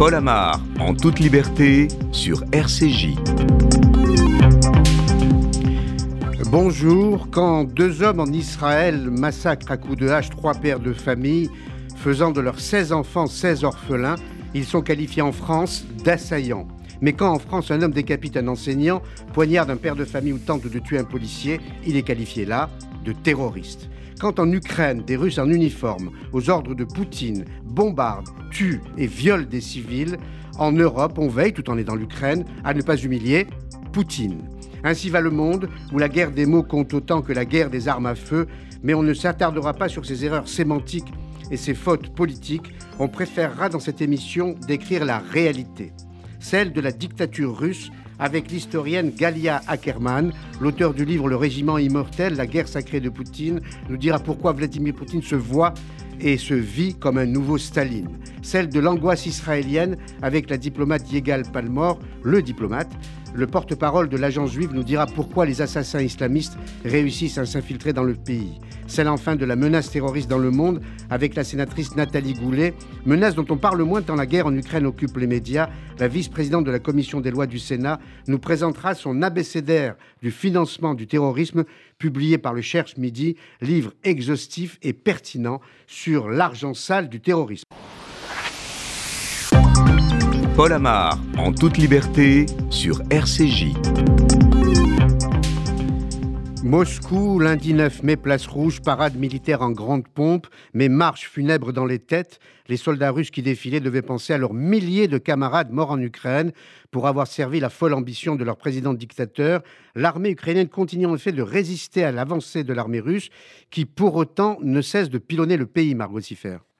Paul Amar, en toute liberté, sur RCJ. Bonjour. Quand deux hommes en Israël massacrent à coups de hache trois pères de famille, faisant de leurs 16 enfants 16 orphelins, ils sont qualifiés en France d'assaillants. Mais quand en France un homme décapite un enseignant, poignarde un père de famille ou tente de tuer un policier, il est qualifié là de terroriste. Quand en Ukraine, des Russes en uniforme, aux ordres de Poutine, bombardent, tuent et violent des civils, en Europe, on veille, tout en aidant l'Ukraine, à ne pas humilier Poutine. Ainsi va le monde, où la guerre des mots compte autant que la guerre des armes à feu, mais on ne s'attardera pas sur ces erreurs sémantiques et ces fautes politiques. On préférera dans cette émission décrire la réalité celle de la dictature russe avec l'historienne Galia Ackerman, l'auteur du livre Le régiment immortel, la guerre sacrée de Poutine, nous dira pourquoi Vladimir Poutine se voit et se vit comme un nouveau Staline. Celle de l'angoisse israélienne avec la diplomate Yegal Palmore, le diplomate, le porte-parole de l'agence juive nous dira pourquoi les assassins islamistes réussissent à s'infiltrer dans le pays. Celle enfin de la menace terroriste dans le monde avec la sénatrice Nathalie Goulet, menace dont on parle moins tant la guerre en Ukraine occupe les médias. La vice-présidente de la commission des lois du Sénat nous présentera son abécédaire du financement du terrorisme publié par le Cherche Midi, livre exhaustif et pertinent sur l'argent sale du terrorisme. Paul Amar, en toute liberté, sur RCJ. Moscou, lundi 9 mai, place rouge, parade militaire en grande pompe, mais marche funèbre dans les têtes. Les soldats russes qui défilaient devaient penser à leurs milliers de camarades morts en Ukraine pour avoir servi la folle ambition de leur président dictateur. L'armée ukrainienne continue en effet de résister à l'avancée de l'armée russe, qui pour autant ne cesse de pilonner le pays, Margot.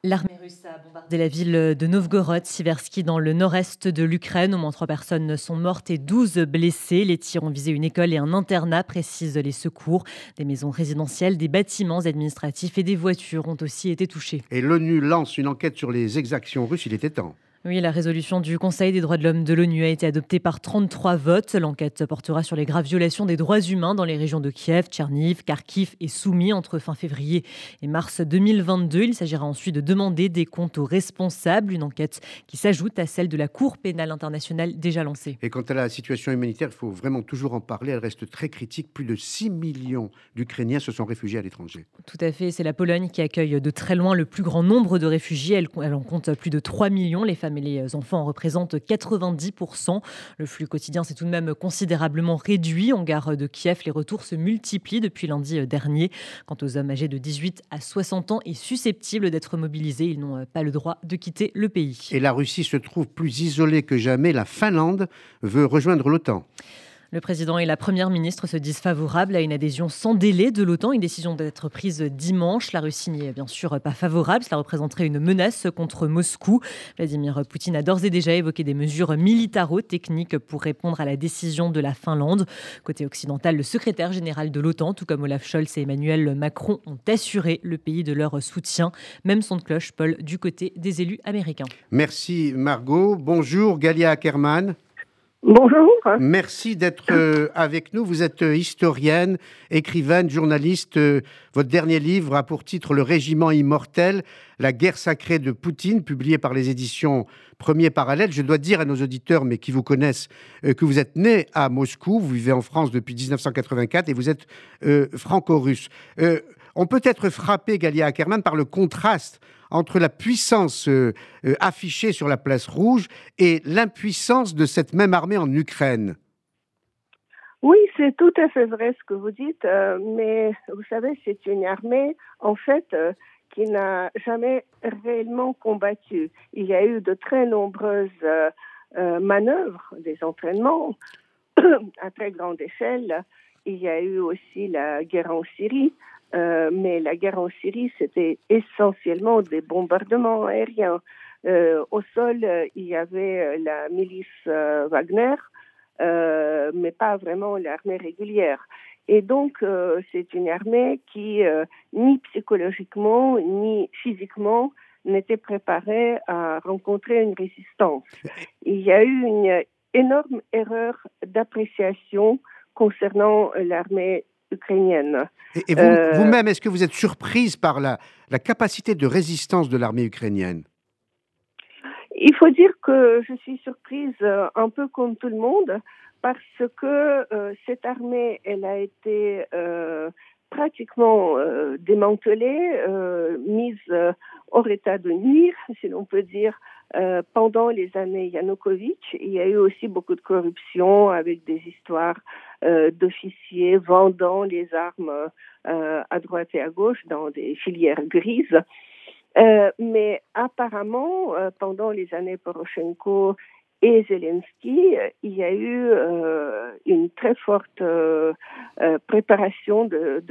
L'armée russe a bombardé la ville de Novgorod, Siversky, dans le nord-est de l'Ukraine. Au moins trois personnes sont mortes et 12 blessées. Les tirs ont visé une école et un internat, précisent les secours. Des maisons résidentielles, des bâtiments administratifs et des voitures ont aussi été touchés. Et l'ONU lance une enquête sur les exactions russes. Il était temps. Oui, la résolution du Conseil des droits de l'homme de l'ONU a été adoptée par 33 votes. L'enquête portera sur les graves violations des droits humains dans les régions de Kiev, Tcherniv, Kharkiv et Soumy entre fin février et mars 2022. Il s'agira ensuite de demander des comptes aux responsables, une enquête qui s'ajoute à celle de la Cour pénale internationale déjà lancée. Et quant à la situation humanitaire, il faut vraiment toujours en parler. Elle reste très critique. Plus de 6 millions d'Ukrainiens se sont réfugiés à l'étranger. Tout à fait. C'est la Pologne qui accueille de très loin le plus grand nombre de réfugiés. Elle, elle en compte plus de 3 millions. Les femmes mais les enfants en représentent 90%. Le flux quotidien s'est tout de même considérablement réduit. En gare de Kiev, les retours se multiplient depuis lundi dernier. Quant aux hommes âgés de 18 à 60 ans et susceptibles d'être mobilisés, ils n'ont pas le droit de quitter le pays. Et la Russie se trouve plus isolée que jamais. La Finlande veut rejoindre l'OTAN. Le président et la première ministre se disent favorables à une adhésion sans délai de l'OTAN, une décision d'être prise dimanche. La Russie n'y est bien sûr pas favorable, cela représenterait une menace contre Moscou. Vladimir Poutine a d'ores et déjà évoqué des mesures militaro-techniques pour répondre à la décision de la Finlande. Côté occidental, le secrétaire général de l'OTAN, tout comme Olaf Scholz et Emmanuel Macron, ont assuré le pays de leur soutien. Même son de cloche, Paul, du côté des élus américains. Merci Margot. Bonjour Galia Ackerman. Bonjour. Merci d'être euh, avec nous. Vous êtes euh, historienne, écrivaine, journaliste. Euh, votre dernier livre a pour titre Le Régiment immortel, la guerre sacrée de Poutine, publié par les éditions Premier Parallèle. Je dois dire à nos auditeurs, mais qui vous connaissent, que vous êtes né à Moscou, vous vivez en France depuis 1984 et vous êtes franco-russe. on peut être frappé, Galia Ackerman, par le contraste entre la puissance euh, euh, affichée sur la place rouge et l'impuissance de cette même armée en Ukraine. Oui, c'est tout à fait vrai ce que vous dites, euh, mais vous savez, c'est une armée, en fait, qui n'a jamais réellement combattu. Il y a eu de très nombreuses manœuvres, des entraînements à très grande échelle. Il y a eu aussi la guerre en Syrie, euh, mais la guerre en Syrie, c'était essentiellement des bombardements aériens. Euh, au sol, il y avait euh, la milice Wagner, mais pas vraiment l'armée régulière. Et donc, c'est une armée qui, ni psychologiquement, ni physiquement, n'était préparée à rencontrer une résistance. Il y a eu une énorme erreur d'appréciation concernant l'armée ukrainienne. Et, euh, vous-même, est-ce que vous êtes surprise par la, la capacité de résistance de l'armée ukrainienne? Il faut dire que je suis surprise un peu comme tout le monde parce que cette armée, elle a été pratiquement euh, démantelée, euh, mise euh, hors état de nuire, si l'on peut dire, euh, pendant les années Yanukovych. Il y a eu aussi beaucoup de corruption avec des histoires d'officiers vendant les armes à droite et à gauche dans des filières grises. mais apparemment, pendant les années Poroshenko et Zelensky, euh, il y a eu euh, une très forte euh, euh préparation de,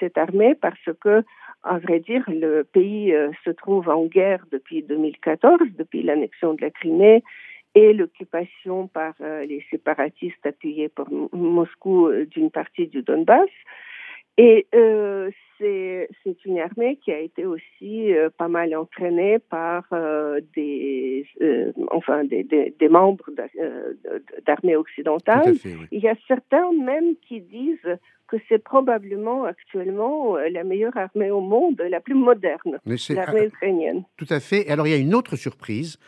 cette armée parce que, à vrai dire, le pays euh, se trouve en guerre depuis 2014, depuis l'annexion de la Crimée et l'occupation par les séparatistes appuyés par Moscou d'une partie du Donbass. Et euh, c'est une armée qui a été aussi euh, pas mal entraînée par euh, des, enfin des, des, des membres d'armées occidentales. Fait, oui. Il y a certains même qui disent que c'est probablement actuellement la meilleure armée au monde, la plus moderne, l'armée ukrainienne. Tout à fait. Et alors il y a une autre surprise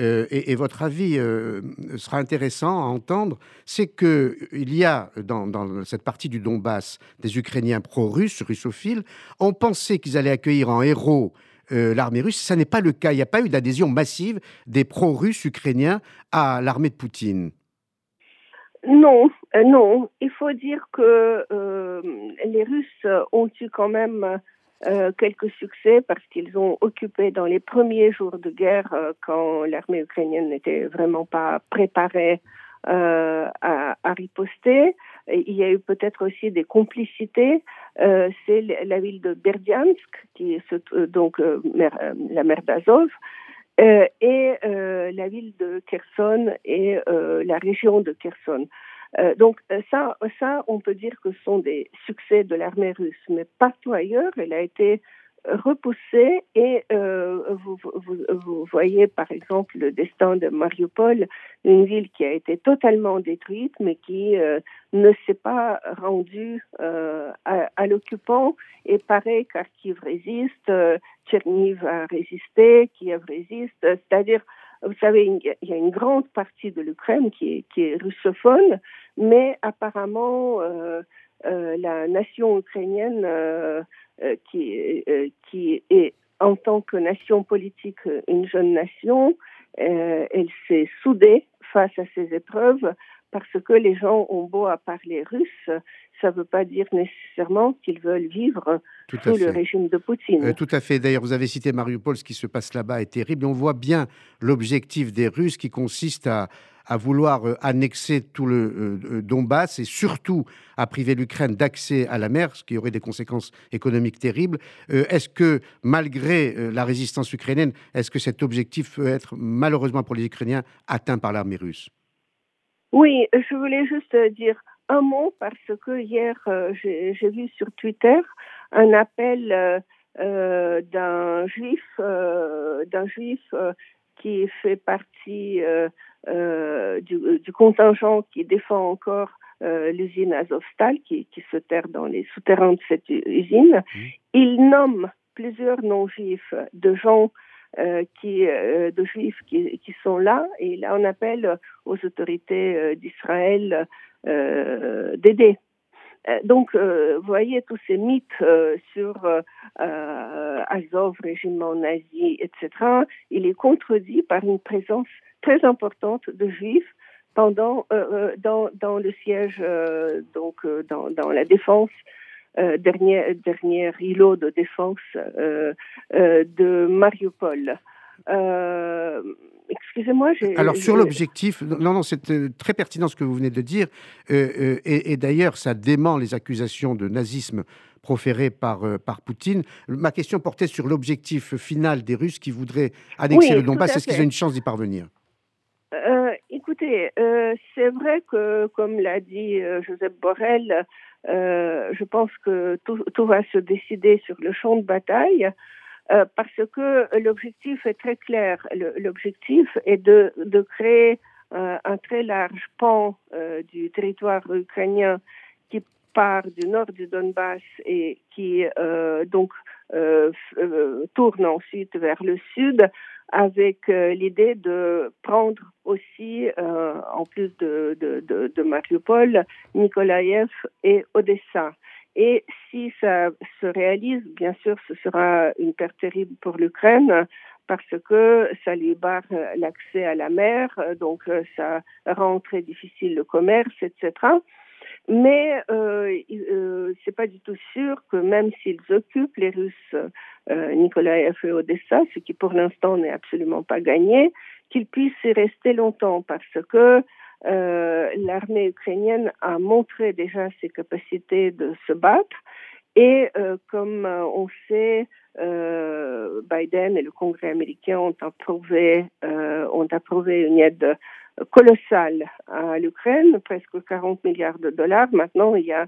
euh, et, votre avis euh, sera intéressant à entendre, c'est qu'il y a dans, cette partie du Donbass des Ukrainiens pro-russes, russophiles. On pensait qu'ils allaient accueillir en héros euh, l'armée russe. Ça n'est pas le cas. Il n'y a pas eu d'adhésion massive des pro-russes ukrainiens à l'armée de Poutine. Non, non. Il faut dire que les Russes ont eu quand même euh, quelques succès parce qu'ils ont occupé dans les premiers jours de guerre, euh, quand l'armée ukrainienne n'était vraiment pas préparée euh, à, riposter. Il y a eu peut-être aussi des complicités. C'est la ville de Berdiansk, qui est donc la mer d'Azov, et la ville de Kherson et la région de Kherson. Euh, donc euh, ça, on peut dire que ce sont des succès de l'armée russe, mais partout ailleurs, elle a été repoussée et euh, vous, voyez par exemple le destin de Mariupol, une ville qui a été totalement détruite mais qui euh, ne s'est pas rendue euh, à, à l'occupant. Et pareil Kharkiv résiste, Tcherniv a résisté, Kiev résiste, c'est-à-dire vous savez, il y a une grande partie de l'Ukraine qui est, qui russophone, mais apparemment, euh, euh, la nation ukrainienne, euh, qui, qui est en tant que nation politique une jeune nation, elle s'est soudée face à ces épreuves parce que les gens ont beau à parler russe, ça ne veut pas dire nécessairement qu'ils veulent vivre sous le régime de Poutine. Euh, tout à fait. D'ailleurs, vous avez cité Mariupol, ce qui se passe là-bas est terrible. On voit bien l'objectif des Russes qui consiste à, à vouloir euh, annexer tout le euh, Donbass et surtout à priver l'Ukraine d'accès à la mer, ce qui aurait des conséquences économiques terribles. Euh, est-ce que, malgré euh, la résistance ukrainienne, est-ce que cet objectif peut être malheureusement pour les Ukrainiens atteint par l'armée russe? Oui, je voulais juste dire un mot parce que hier, euh, j'ai vu sur Twitter un appel euh, euh d'un juif, d'un juif qui fait partie du, du, contingent qui défend encore l'usine Azovstal, qui, qui, se terre dans les souterrains de cette usine. Mmh. Il nomme plusieurs non-juifs de gens euh, qui, euh, de juifs qui, sont là et là on appelle aux autorités euh, d'Israël d'aider. Donc, vous voyez tous ces mythes sur Azov, régiment nazi, etc. Il est contredit par une présence très importante de juifs pendant dans, le siège, donc dans la défense euh, dernier, dernier îlot de défense euh, euh, de Mariupol. Euh, excusez-moi. Alors sur l'objectif, non, non, c'est très pertinent ce que vous venez de dire, et, et d'ailleurs ça dément les accusations de nazisme proférées par, par Poutine. Ma question portait sur l'objectif final des Russes qui voudraient annexer oui, le Donbass. Est-ce qu'ils ont une chance d'y parvenir? Écoutez, c'est vrai que, comme l'a dit Joseph Borrell, euh, je pense que tout, va se décider sur le champ de bataille euh, parce que l'objectif est très clair. L'objectif est de, de créer euh, un très large pan euh, du territoire ukrainien qui part du nord du Donbass et qui euh, donc tourne ensuite vers le sud avec l'idée de prendre aussi, en plus de, de, de, de Mariupol, Nikolaev et Odessa. Et si ça se réalise, bien sûr, ce sera une perte terrible pour l'Ukraine parce que ça lui barre l'accès à la mer, donc euh, ça rend très difficile le commerce, etc. Mais euh, euh, c'est pas du tout sûr que même s'ils occupent les Russes, euh, Nikolaev et Odessa, ce qui pour l'instant n'est absolument pas gagné, qu'ils puissent y rester longtemps parce que euh, l'armée ukrainienne a montré déjà ses capacités de se battre. Et euh, comme on sait, Biden et le Congrès américain ont approuvé, ont approuvé une aide colossale à l'Ukraine, presque 40 milliards de dollars. Maintenant, il y a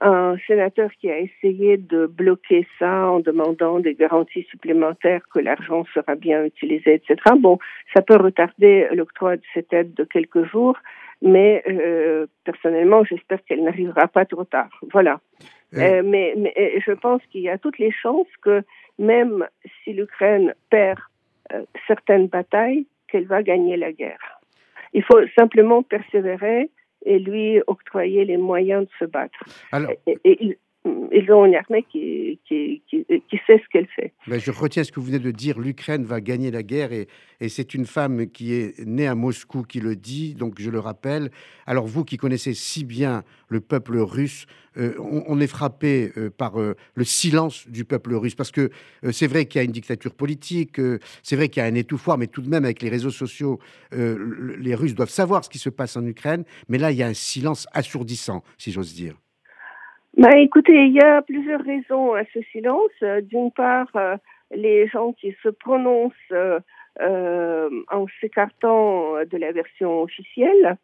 un sénateur qui a essayé de bloquer ça en demandant des garanties supplémentaires que l'argent sera bien utilisé, etc. Bon, ça peut retarder l'octroi de cette aide de quelques jours, mais euh, personnellement, j'espère qu'elle n'arrivera pas trop tard. Voilà. Euh. euh mais, mais, je pense qu'il y a toutes les chances que même si l'Ukraine perd euh, certaines batailles, qu'elle va gagner la guerre. Il faut simplement persévérer et lui octroyer les moyens de se battre. et, ils ont une armée qui, qui, qui, sait ce qu'elle fait. Ben, je retiens ce que vous venez de dire, l'Ukraine va gagner la guerre et, et c'est une femme qui est née à Moscou qui le dit, donc je le rappelle. Alors vous qui connaissez si bien le peuple russe, euh, on, est frappé euh, par euh, le silence du peuple russe parce que c'est vrai qu'il y a une dictature politique, c'est vrai qu'il y a un étouffoir, mais tout de même avec les réseaux sociaux, les Russes doivent savoir ce qui se passe en Ukraine, mais là il y a un silence assourdissant, si j'ose dire. Bah, écoutez, il y a plusieurs raisons à ce silence. Euh, d'une part, euh, les gens qui se prononcent euh, en s'écartant de la version officielle,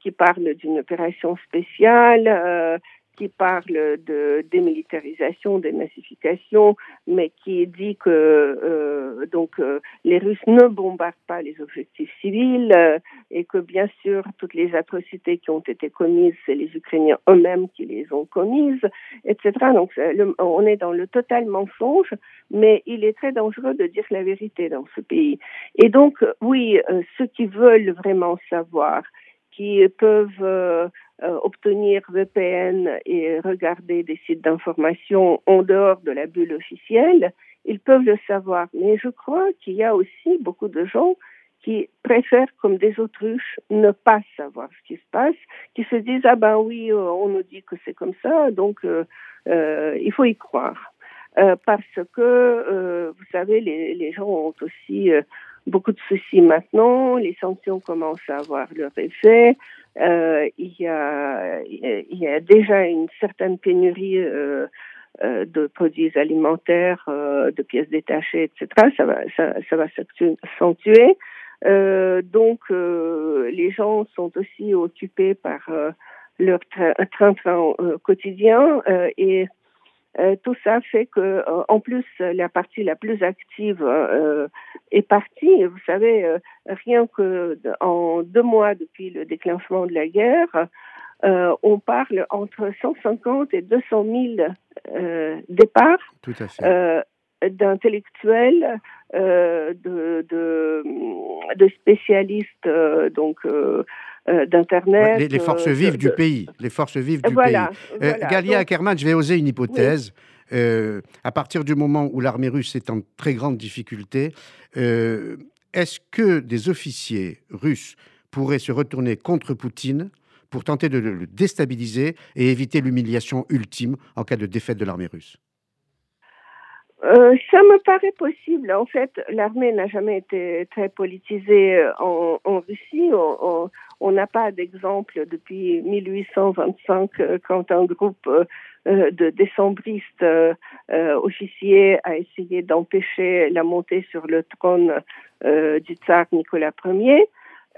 qui parlent d'une opération spéciale, qui parle de démilitarisation, démassification, mais qui dit que euh, donc euh, les Russes ne bombardent pas les objectifs civils euh, et que bien sûr toutes les atrocités qui ont été commises, c'est les Ukrainiens eux-mêmes qui les ont commises, etc. Donc on est dans le total mensonge, mais il est très dangereux de dire la vérité dans ce pays. Et donc oui, ceux qui veulent vraiment savoir, qui peuvent euh, obtenir VPN et regarder des sites d'information en dehors de la bulle officielle, ils peuvent le savoir. Mais je crois qu'il y a aussi beaucoup de gens qui préfèrent, comme des autruches, ne pas savoir ce qui se passe, qui se disent ah ben oui, euh, on nous dit que c'est comme ça, donc euh, il faut y croire. Parce que, vous savez, les, les, gens ont aussi beaucoup de soucis maintenant, les sanctions commencent à avoir leur effet, euh, il, y a, déjà une certaine pénurie euh, euh de produits alimentaires, de pièces détachées, etc. Ça va, ça, ça va s'accentuer. Donc, les gens sont aussi occupés par leur train-train quotidien et euh, tout ça fait que, euh, en plus, la partie la plus active euh, est partie. Vous savez, rien que en deux mois depuis le déclenchement de la guerre, on parle entre 150 et 200 000 départs d'intellectuels, de, de, de, spécialistes, donc euh, d'Internet. Les, forces euh, vives du pays. Les forces vives du pays. Euh, Galia Ackerman, je vais oser une hypothèse. à partir du moment où l'armée russe est en très grande difficulté, est-ce que des officiers russes pourraient se retourner contre Poutine pour tenter de le déstabiliser et éviter l'humiliation ultime en cas de défaite de l'armée russe? Euh, ça me paraît possible. En fait, l'armée n'a jamais été très politisée en, en Russie. On n'a pas d'exemple depuis 1825 euh, quand un groupe de décembristes officiers a essayé d'empêcher la montée sur le trône du tsar Nicolas Ier.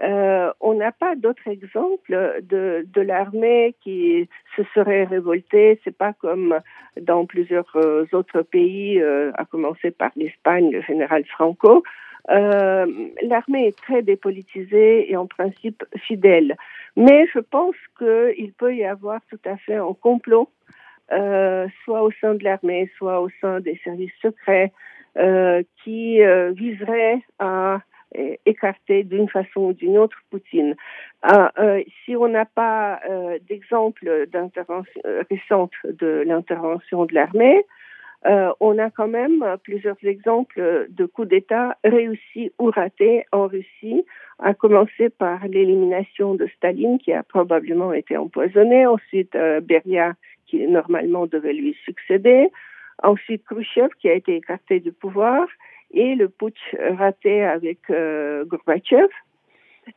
Euh, on n'a pas d'autres exemples de, l'armée qui se serait révoltée. C'est pas comme dans plusieurs euh, autres pays, euh, à commencer par l'Espagne, le général Franco. Euh, l'armée est très dépolitisée et en principe fidèle. Mais je pense qu'il peut y avoir tout à fait un complot soit au sein de l'armée, soit au sein des services secrets, qui viseraient à écarter d'une façon ou d'une autre Poutine. si on n'a pas d'exemple récente de l'intervention de l'armée, euh, on a quand même plusieurs exemples de coups d'État réussis ou ratés en Russie, à commencer par l'élimination de Staline, qui a probablement été empoisonné, ensuite euh, Beria, qui normalement devait lui succéder, ensuite Khrushchev, qui a été écarté du pouvoir, et le putsch raté avec euh, Gorbatchev.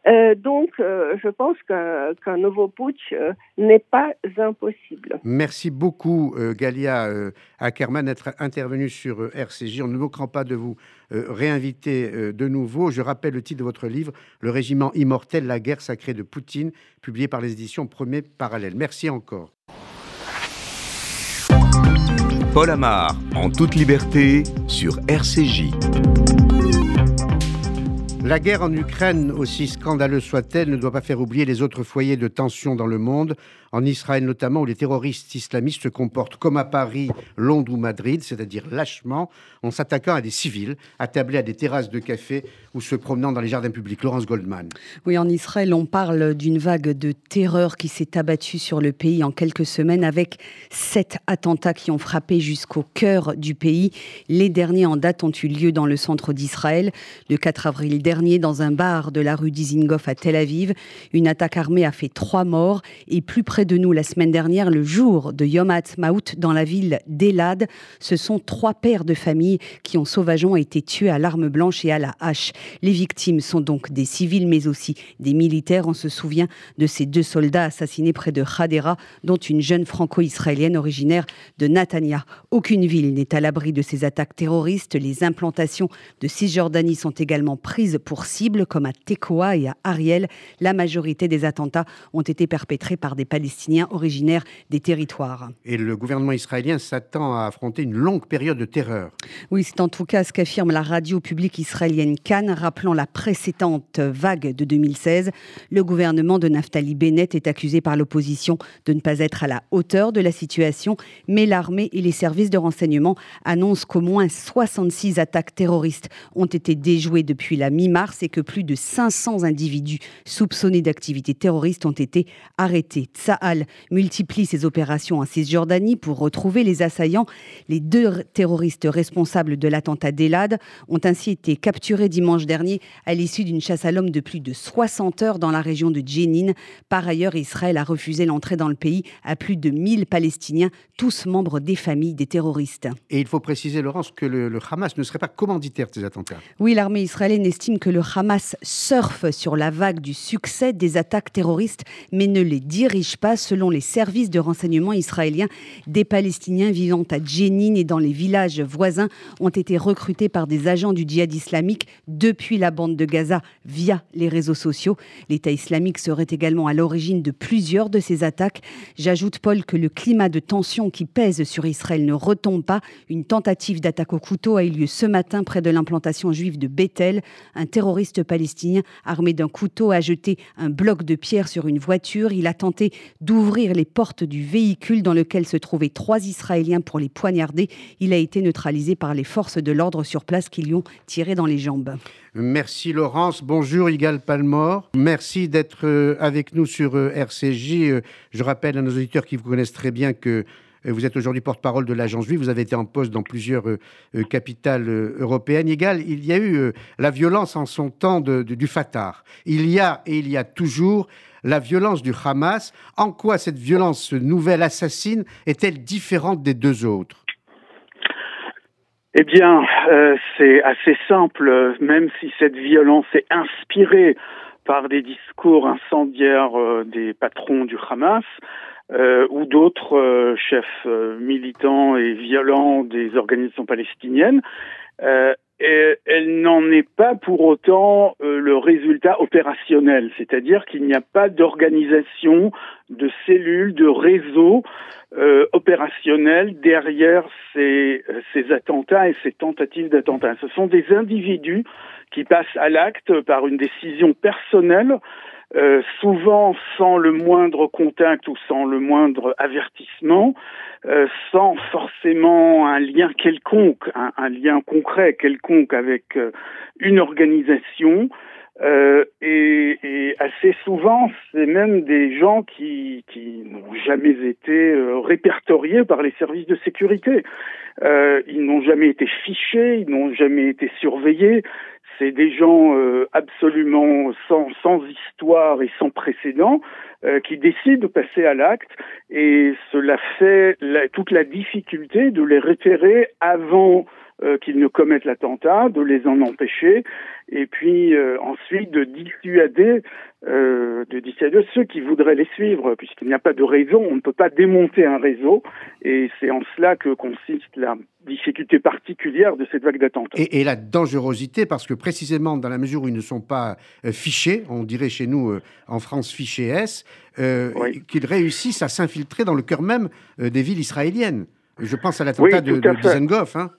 Euh, donc, euh, je pense qu'un nouveau putsch euh, n'est pas impossible. Merci beaucoup, Galia Ackerman, d'être intervenue sur RCJ. On ne manquera pas de vous réinviter de nouveau. Je rappelle le titre de votre livre, Le régiment immortel, la guerre sacrée de Poutine, publié par les éditions Premier Parallèle. Merci encore. Paul Amar, en toute liberté, sur RCJ. La guerre en Ukraine, aussi scandaleuse soit-elle, ne doit pas faire oublier les autres foyers de tension dans le monde en Israël notamment, où les terroristes islamistes se comportent comme à Paris, Londres ou Madrid, c'est-à-dire lâchement, en s'attaquant à des civils, attablés à des terrasses de café ou se promenant dans les jardins publics. Laurence Goldman. Oui, en Israël, on parle d'une vague de terreur qui s'est abattue sur le pays en quelques semaines avec sept attentats qui ont frappé jusqu'au cœur du pays. Les derniers en date ont eu lieu dans le centre d'Israël. Le 4 avril dernier, dans un bar de la rue Dizengoff à Tel Aviv, une attaque armée a fait trois morts et plus près de nous la semaine dernière, le jour de Yom Ha'atzmaut dans la ville d'Elad. Ce sont trois pères de famille qui ont sauvagement été tués à l'arme blanche et à la hache. Les victimes sont donc des civils, mais aussi des militaires. On se souvient de ces deux soldats assassinés près de Hadera, dont une jeune franco-israélienne originaire de Natania. Aucune ville n'est à l'abri de ces attaques terroristes. Les implantations de Cisjordanie sont également prises pour cible, comme à Tekoa et à Ariel. La majorité des attentats ont été perpétrés par des Palestiniens originaires des territoires. Et le gouvernement israélien s'attend à affronter une longue période de terreur. Oui, c'est en tout cas ce qu'affirme la radio publique israélienne Cannes, rappelant la précédente vague de 2016. Le gouvernement de Naftali Bennett est accusé par l'opposition de ne pas être à la hauteur de la situation, mais l'armée et les services de renseignement annoncent qu'au moins 66 attaques terroristes ont été déjouées depuis la mi-mars et que plus de 500 individus soupçonnés d'activités terroristes ont été arrêtés multiplie ses opérations en Cisjordanie pour retrouver les assaillants. Les deux terroristes responsables de l'attentat d'Elad ont ainsi été capturés dimanche dernier à l'issue d'une chasse à l'homme de plus de 60 heures dans la région de Jenin. Par ailleurs, Israël a refusé l'entrée dans le pays à plus de 1000 Palestiniens, tous membres des familles des terroristes. Et il faut préciser, Laurence, que le, le Hamas ne serait pas commanditaire de ces attentats. Oui, l'armée israélienne estime que le Hamas surfe sur la vague du succès des attaques terroristes, mais ne les dirige pas selon les services de renseignement israéliens, des Palestiniens vivant à Jenin et dans les villages voisins ont été recrutés par des agents du djihad islamique depuis la bande de Gaza via les réseaux sociaux. L'État islamique serait également à l'origine de plusieurs de ces attaques. J'ajoute, Paul, que le climat de tension qui pèse sur Israël ne retombe pas. Une tentative d'attaque au couteau a eu lieu ce matin près de l'implantation juive de Bethel. Terroriste palestinien armé d'un couteau a jeté un bloc de pierre sur une voiture. Il a tenté d'ouvrir les portes du véhicule dans lequel se trouvaient trois Israéliens pour les poignarder. Il a été neutralisé par les forces de l'ordre sur place qui lui ont tiré dans les jambes. Merci Laurence. Bonjour Igal Palmore. Merci d'être euh, avec nous sur euh, RCJ. Euh, je rappelle à nos auditeurs qui vous connaissent très bien que vous êtes aujourd'hui porte-parole de l'agence juive. Vous avez été en poste dans plusieurs capitales européennes. Igal, il y a eu la violence en son temps du Fatah. Il y a et il y a toujours la violence du Hamas. En quoi cette violence nouvelle assassine est-elle différente des deux autres? Eh bien, euh, c'est assez simple, même si cette violence est inspirée par des discours incendiaires euh, des patrons du Hamas euh, ou d'autres chefs militants et violents des organisations palestiniennes. Et elle n'en est pas pour autant euh, le résultat opérationnel, c'est-à-dire qu'il n'y a pas d'organisation, de cellules, de réseau euh, opérationnel derrière ces, euh, ces attentats et ces tentatives d'attentats. Ce sont des individus qui passent à l'acte par une décision personnelle euh, souvent sans le moindre contact ou sans le moindre avertissement, euh, sans forcément un lien quelconque, un, lien concret quelconque avec euh, une organisation. Et, et, assez souvent, c'est même des gens qui, qui n'ont jamais été répertoriés par les services de sécurité. ils n'ont jamais été fichés, ils n'ont jamais été surveillés c'est des gens euh, absolument sans, sans, histoire et sans précédent euh, qui décident de passer à l'acte et cela fait toute la difficulté de les référer avant euh, qu'ils ne commettent l'attentat, de les en empêcher, et puis euh, ensuite de dissuader, euh, de dissuader ceux qui voudraient les suivre, puisqu'il n'y a pas de raison, on ne peut pas démonter un réseau, et c'est en cela que consiste la difficulté particulière de cette vague d'attentats. Et, la dangerosité, parce que précisément dans la mesure où ils ne sont pas fichés, on dirait chez nous en France fichés S, qu'ils réussissent à s'infiltrer dans le cœur même des villes israéliennes. Je pense à l'attentat de, de Dizengoff. Hein.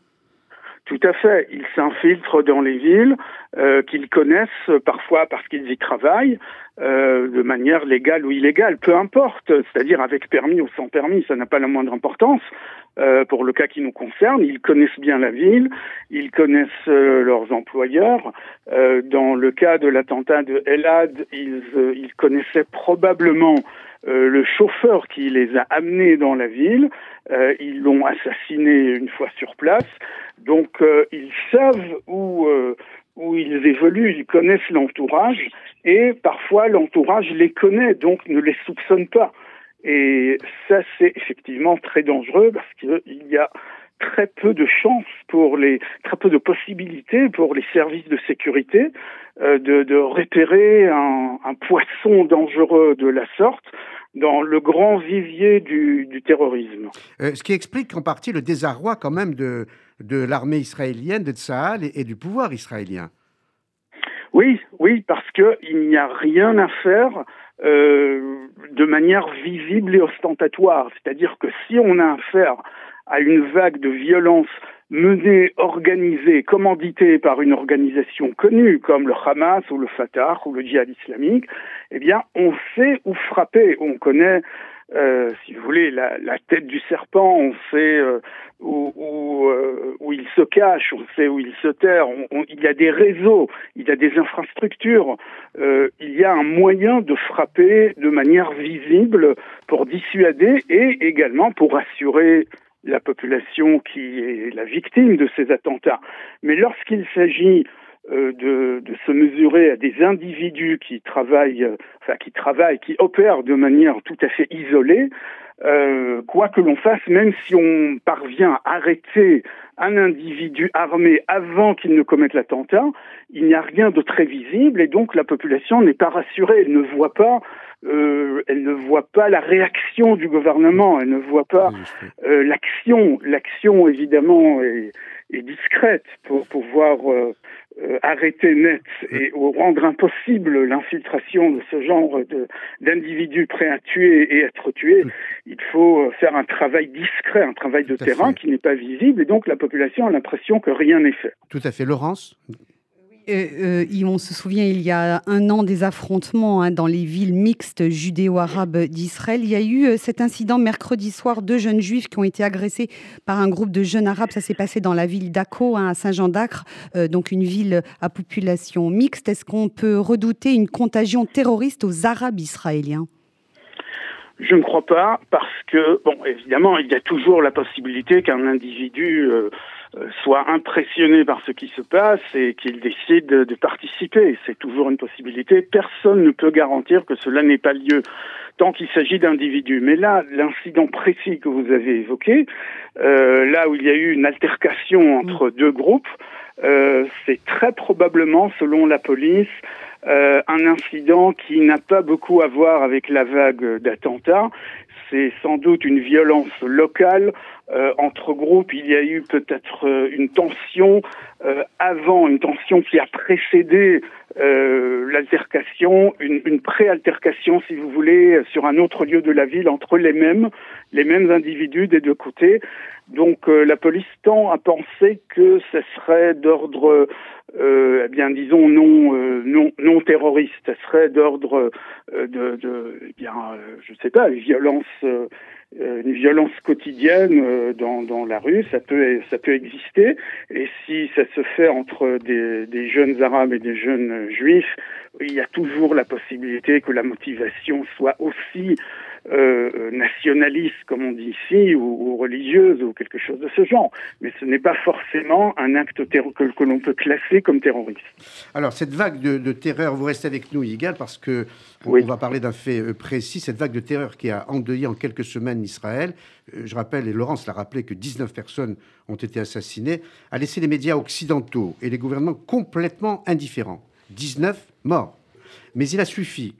Tout à fait. Ils s'infiltrent dans les villes euh, qu'ils connaissent parfois parce qu'ils y travaillent euh, de manière légale ou illégale, peu importe. C'est-à-dire avec permis ou sans permis, ça n'a pas la moindre importance. Euh, pour le cas qui nous concerne, ils connaissent bien la ville, ils connaissent euh, leurs employeurs. Euh, dans le cas de l'attentat de Elad, ils, ils connaissaient probablement le chauffeur qui les a amenés dans la ville. ils l'ont assassiné une fois sur place. Donc euh, ils savent où, euh, où ils évoluent, ils connaissent l'entourage et parfois l'entourage les connaît, donc ne les soupçonne pas. Et ça, c'est effectivement très dangereux parce qu'il y a très peu de chances pour les, très peu de possibilités pour les services de sécurité euh, de, de, repérer un, un, poisson dangereux de la sorte dans le grand vivier du, du terrorisme. ce qui explique en partie le désarroi quand même de, de l'armée israélienne, de Tsahal et, du pouvoir israélien. Oui, oui, parce qu'il n'y a rien à faire euh, de manière visible et ostentatoire. C'est-à-dire que si on a affaire à une vague de violence menée, organisée, commanditée par une organisation connue comme le Hamas ou le Fatah ou le djihad islamique, eh bien, on sait où frapper. On connaît euh, si vous voulez, la, la, tête du serpent, on sait euh, où, où, euh, où, il se cache, on sait où il se terre, on, il y a des réseaux, il y a des infrastructures, euh, il y a un moyen de frapper de manière visible pour dissuader et également pour assurer la population qui est la victime de ces attentats. Mais lorsqu'il s'agit euh, de, se mesurer à des individus qui travaillent, euh, enfin qui travaillent, qui opèrent de manière tout à fait isolée, euh, quoi que l'on fasse, même si on parvient à arrêter un individu armé avant qu'il ne commette l'attentat, il n'y a rien de très visible et donc la population n'est pas rassurée, elle ne voit pas euh, elle ne voit pas la réaction du gouvernement, elle ne voit pas euh, l'action. L'action, évidemment, est, est, discrète pour pouvoir euh, arrêter net et rendre impossible l'infiltration de ce genre d'individus prêts à tuer et être tués, il faut faire un travail discret, un travail de terrain qui n'est pas visible et donc la population a l'impression que rien n'est fait. Tout à fait. Laurence? Euh, on se souvient, il y a un an, des affrontements hein, dans les villes mixtes judéo-arabes d'Israël. Il y a eu euh, cet incident mercredi soir, deux jeunes juifs qui ont été agressés par un groupe de jeunes arabes. Ça s'est passé dans la ville d'Akko, hein, à Saint-Jean-d'Acre, euh, donc une ville à population mixte. Est-ce qu'on peut redouter une contagion terroriste aux Arabes israéliens? Je ne crois pas parce que, bon, évidemment, il y a toujours la possibilité qu'un individu euh, soit impressionné par ce qui se passe et qu'il décide de, participer. C'est toujours une possibilité. Personne ne peut garantir que cela n'ait pas lieu tant qu'il s'agit d'individus. Mais là, l'incident précis que vous avez évoqué, euh, là où il y a eu une altercation entre deux groupes, euh, c'est très probablement, selon la police, euh, un incident qui n'a pas beaucoup à voir avec la vague d'attentats. C'est sans doute une violence locale euh, entre groupes. Il y a eu peut-être euh, une tension avant, une tension qui a précédé l'altercation, une, une pré-altercation, si vous voulez, sur un autre lieu de la ville entre les mêmes, les mêmes individus des deux côtés. Donc la police tend à penser que ce serait d'ordre euh, eh bien, disons non euh, non non terroriste, ce serait d'ordre euh, de, de, eh bien, je sais pas, une violence une violence quotidienne dans, dans la rue, ça peut ça peut exister. Et si ça se fait entre des, des jeunes arabes et des jeunes juifs, il y a toujours la possibilité que la motivation soit aussi euh, nationaliste, comme on dit ici, ou, religieuse, ou quelque chose de ce genre. Mais ce n'est pas forcément un acte que, que l'on peut classer comme terroriste. Alors, cette vague de, terreur, vous restez avec nous, Yigal, parce que on va parler d'un fait euh, précis. Cette vague de terreur qui a endeuillé en quelques semaines Israël, euh, je rappelle, et Laurence l'a rappelé, que 19 personnes ont été assassinées, a laissé les médias occidentaux et les gouvernements complètement indifférents. 19 morts. Mais il a suffi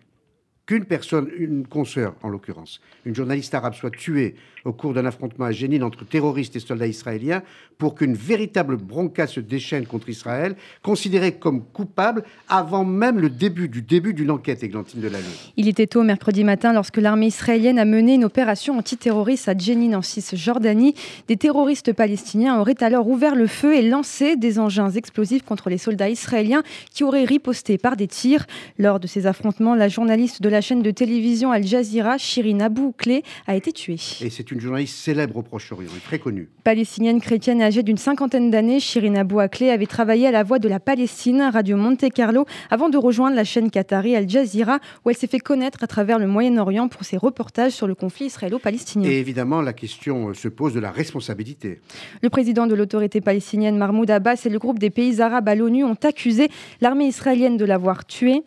qu'une personne, une consoeur en l'occurrence, une journaliste arabe soit tuée au cours d'un affrontement à Jénine entre terroristes et soldats israéliens pour qu'une véritable bronca se déchaîne contre Israël, considéré comme coupable avant même le début du début d'une enquête, Églantine de la. Il était tôt mercredi matin lorsque l'armée israélienne a mené une opération antiterroriste à Jénine en Cisjordanie. Des terroristes palestiniens auraient alors ouvert le feu et lancé des engins explosifs contre les soldats israéliens qui auraient riposté par des tirs. Lors de ces affrontements, la journaliste de la chaîne de télévision Al Jazeera, Shirin Abou Klé, a été tuée. Et c'est une journaliste célèbre au Proche-Orient, très connue. Palestinienne chrétienne âgée d'une cinquantaine d'années, Shirina Bouaklé avait travaillé à la Voix de la Palestine, Radio Monte Carlo, avant de rejoindre la chaîne qatari Al Jazeera, où elle s'est fait connaître à travers le Moyen-Orient pour ses reportages sur le conflit israélo-palestinien. Et évidemment, la question euh, se pose de la responsabilité. Le président de l'autorité palestinienne, Mahmoud Abbas, et le groupe des pays arabes à l'ONU ont accusé l'armée israélienne de l'avoir tué.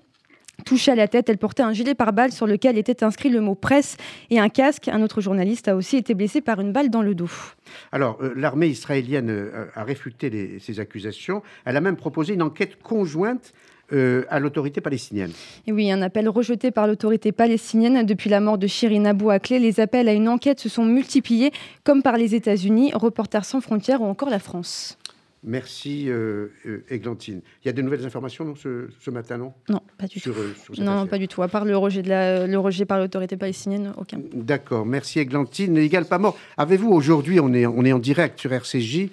Touchée à la tête, elle portait un gilet pare-balles sur lequel était inscrit le mot presse et un casque. Un autre journaliste a aussi été blessé par une balle dans le dos. Alors, euh, l'armée israélienne euh, a réfuté ces accusations. Elle a même proposé une enquête conjointe euh, à l'autorité palestinienne. Et oui, un appel rejeté par l'autorité palestinienne depuis la mort de Shirin Abou Akleh. Les appels à une enquête se sont multipliés, comme par les États-Unis, Reporters sans frontières ou encore la France. Merci, euh, euh, Églantine. Il y a de nouvelles informations ce, matin, non? Non, pas du tout. Euh, non, pas du tout. À part le rejet, de la, le rejet par l'autorité palestinienne, aucun. D'accord. Merci, Églantine. Égal pas mort. Avez-vous aujourd'hui, on est, on est en direct sur RCJ,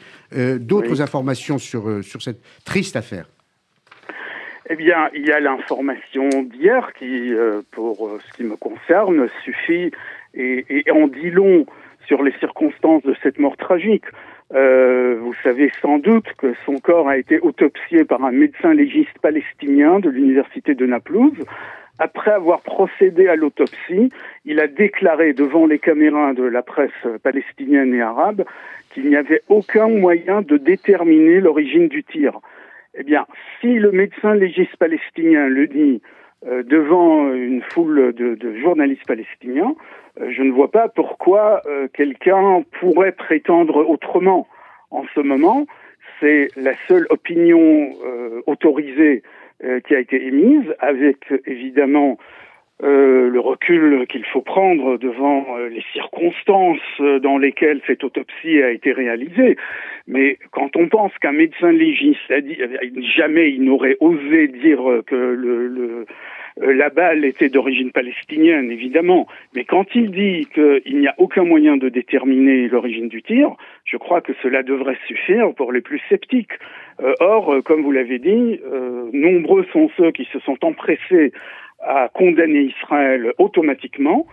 d'autres informations sur, sur cette triste affaire? Eh bien, il y a l'information d'hier qui, pour ce qui me concerne, suffit et, et en dit long sur les circonstances de cette mort tragique. Euh, vous savez sans doute que son corps a été autopsié par un médecin légiste palestinien de l'université de Naplouse. Après avoir procédé à l'autopsie, il a déclaré devant les caméras de la presse palestinienne et arabe qu'il n'y avait aucun moyen de déterminer l'origine du tir. Eh bien, si le médecin légiste palestinien le dit devant une foule de journalistes palestiniens, euh, je ne vois pas pourquoi euh, quelqu'un pourrait prétendre autrement. En ce moment, c'est la seule opinion euh, autorisée qui a été émise, avec évidemment le recul qu'il faut prendre devant les circonstances dans lesquelles cette autopsie a été réalisée. Mais quand on pense qu'un médecin légiste a dit jamais il n'aurait osé dire que le, le euh, la balle était d'origine palestinienne, évidemment, mais quand il dit qu'il n'y a aucun moyen de déterminer l'origine du tir, je crois que cela devrait suffire pour les plus sceptiques. Euh, or, euh, comme vous l'avez dit, nombreux sont ceux qui se sont empressés à condamner Israël automatiquement,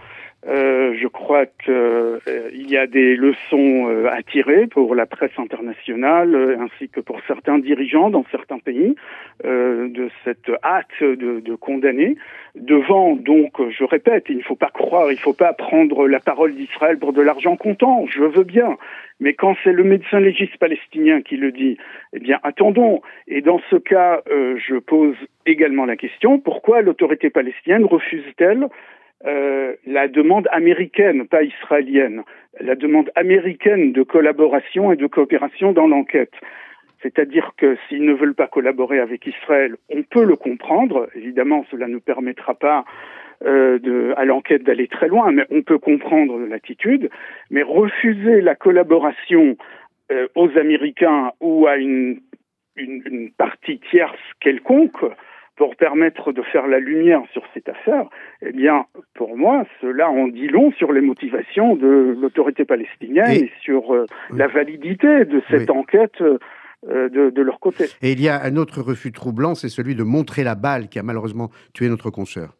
euh, je crois qu'il euh, y a des leçons euh, à tirer pour la presse internationale ainsi que pour certains dirigeants dans certains pays de cette hâte de, de, condamner. Devant, donc, je répète, il ne faut pas croire, il ne faut pas prendre la parole d'Israël pour de l'argent comptant. Je veux bien, mais quand c'est le médecin légiste palestinien qui le dit, eh bien, attendons. Et dans ce cas, je pose également la question pourquoi l'autorité palestinienne refuse-t-elle euh, la demande américaine, pas israélienne, la demande américaine de collaboration et de coopération dans l'enquête. C'est-à-dire que s'ils ne veulent pas collaborer avec Israël, on peut le comprendre. Évidemment, cela ne permettra pas euh, à l'enquête d'aller très loin, mais on peut comprendre l'attitude. Mais refuser la collaboration euh, aux Américains ou à une partie tierce quelconque, pour permettre de faire la lumière sur cette affaire, eh bien, pour moi, cela en dit long sur les motivations de l'autorité palestinienne et, sur euh, la validité de cette enquête. Euh, de, de, leur côté. Et il y a un autre refus troublant, c'est celui de montrer la balle qui a malheureusement tué notre consoeur.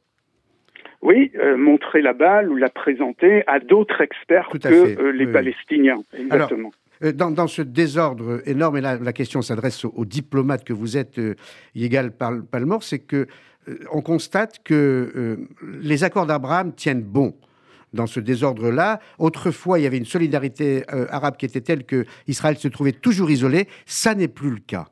Oui, euh, montrer la balle ou la présenter à d'autres experts que les Palestiniens. Exactement. Alors, dans, dans, ce désordre énorme, et là la question s'adresse aux, diplomates que vous êtes, euh, Yigal Palmore, c'est que on constate que les accords d'Abraham tiennent bon dans ce désordre-là. Autrefois, il y avait une solidarité euh, arabe qui était telle que Israël se trouvait toujours isolé. Ça n'est plus le cas.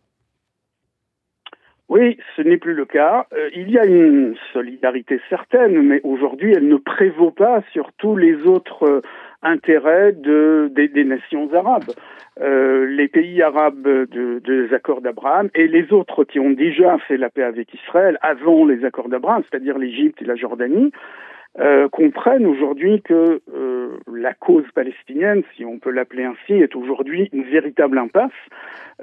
Oui, ce n'est plus le cas. Euh, il y a une solidarité certaine, mais aujourd'hui, elle ne prévaut pas sur tous les autres euh, intérêts de, des, nations arabes. les pays arabes de, des accords d'Abraham et les autres qui ont déjà fait la paix avec Israël avant les accords d'Abraham, c'est-à-dire l'Égypte et la Jordanie, euh, comprennent aujourd'hui que euh, la cause palestinienne, si on peut l'appeler ainsi, est aujourd'hui une véritable impasse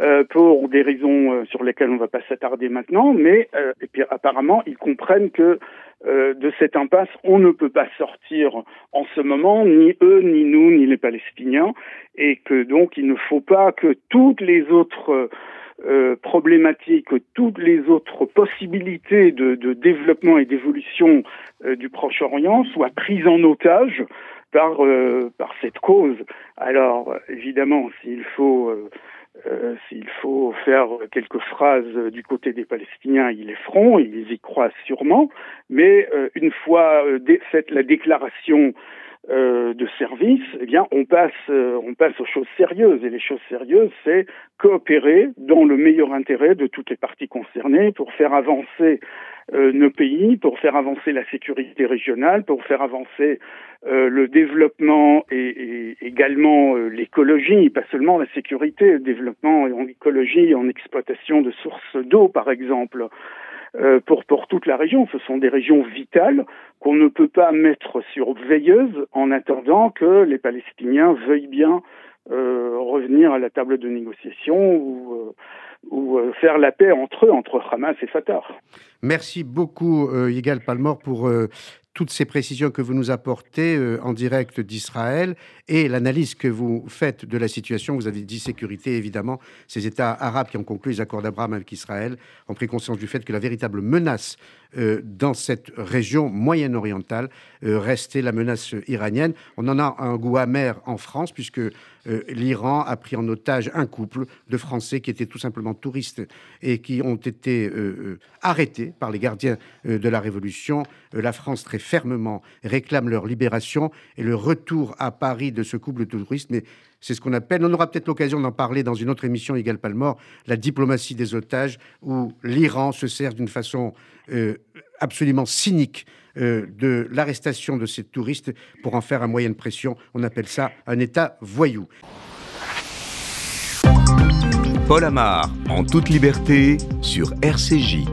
euh, pour des raisons euh, sur lesquelles on ne va pas s'attarder maintenant, mais euh, et puis, apparemment ils comprennent que de cette impasse on ne peut pas sortir en ce moment, ni eux, ni nous, ni les Palestiniens, et que donc il ne faut pas que toutes les autres euh, problématiques, toutes les autres possibilités de, de développement et d'évolution euh, du Proche-Orient soient prises en otage par, euh, par cette cause. Alors, évidemment, s'il faut, s'il faut faire quelques phrases du côté des Palestiniens, ils les feront, ils y croient sûrement, mais une fois faite la déclaration euh, de service, eh bien, on passe, euh, on passe aux choses sérieuses. Et les choses sérieuses, c'est coopérer dans le meilleur intérêt de toutes les parties concernées pour faire avancer euh, nos pays, pour faire avancer la sécurité régionale, pour faire avancer le développement et, et également l'écologie, pas seulement la sécurité, le développement en écologie, en exploitation de sources d'eau, par exemple. Euh, pour, pour toute la région. Ce sont des régions vitales qu'on ne peut pas mettre sur veilleuse en attendant que les Palestiniens veuillent bien euh, revenir à la table de négociation ou, euh, faire la paix entre eux, entre Hamas et Fatah. Merci beaucoup, Yigal Palmore, pour toutes ces précisions que vous nous apportez euh, en direct d'Israël et l'analyse que vous faites de la situation. Vous avez dit sécurité, évidemment. Ces États arabes qui ont conclu les accords d'Abraham avec Israël ont pris conscience du fait que la véritable menace euh, dans cette région moyen-orientale euh, restait la menace iranienne. On en a un goût amer en France puisque l'Iran a pris en otage un couple de Français qui étaient tout simplement touristes et qui ont été arrêtés par les gardiens de la Révolution. la France très fermement réclament leur libération et le retour à Paris de ce couple de touristes. Mais c'est ce qu'on appelle, on aura peut-être l'occasion d'en parler dans une autre émission, Égal Palmore, la diplomatie des otages, où l'Iran se sert d'une façon euh, absolument cynique euh, de l'arrestation de ces touristes pour en faire un moyen de pression. On appelle ça un État voyou. Paul Amar, en toute liberté, sur RCJ.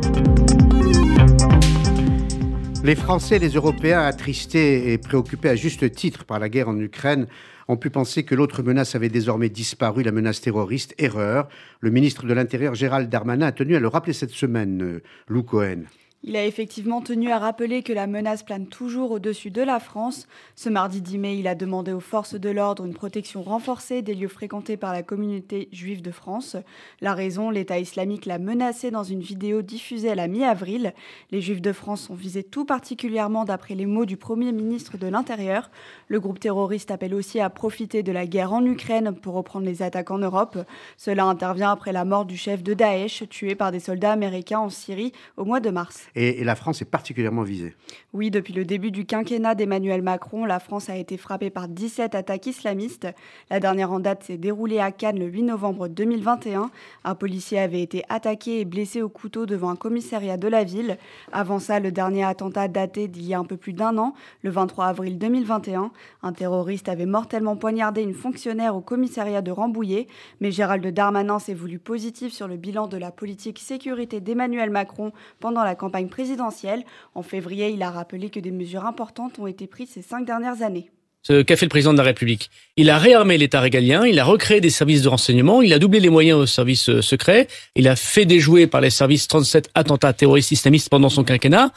Les Français et les Européens, attristés et préoccupés à juste titre par la guerre en Ukraine, ont pu penser que l'autre menace avait désormais disparu, la menace terroriste. Erreur. Le ministre de l'Intérieur, Gérald Darmanin, a tenu à le rappeler cette semaine, euh, Lou Cohen. Il a effectivement tenu à rappeler que la menace plane toujours au-dessus de la France. Ce mardi 10 mai, il a demandé aux forces de l'ordre une protection renforcée des lieux fréquentés par la communauté juive de France. La raison, l'État islamique l'a menacé dans une vidéo diffusée à la mi-avril. Les juifs de France sont visés tout particulièrement d'après les mots du Premier ministre de l'Intérieur. Le groupe terroriste appelle aussi à profiter de la guerre en Ukraine pour reprendre les attaques en Europe. Cela intervient après la mort du chef de Daesh, tué par des soldats américains en Syrie au mois de mars et, la France est particulièrement visée. Oui, depuis le début du quinquennat d'Emmanuel Macron, la France a été frappée par 17 attaques islamistes. La dernière en date s'est déroulée à Cannes le 8 novembre 2021. Un policier avait été attaqué et blessé au couteau devant un commissariat de la ville. Avant ça, le dernier attentat daté d'il y a un peu plus d'un an, le 23 avril 2021. Un terroriste avait mortellement poignardé une fonctionnaire au commissariat de Rambouillet. Mais Gérald Darmanin s'est voulu positif sur le bilan de la politique sécurité d'Emmanuel Macron pendant la campagne présidentielle. En février, il a rappelé que des mesures importantes ont été prises ces cinq dernières années. ce qu'a fait le président de la République. Il a réarmé l'État régalien, il a recréé des services de renseignement, il a doublé les moyens aux services euh, secrets, il a fait déjouer par les services 37 attentats terroristes islamistes pendant son quinquennat.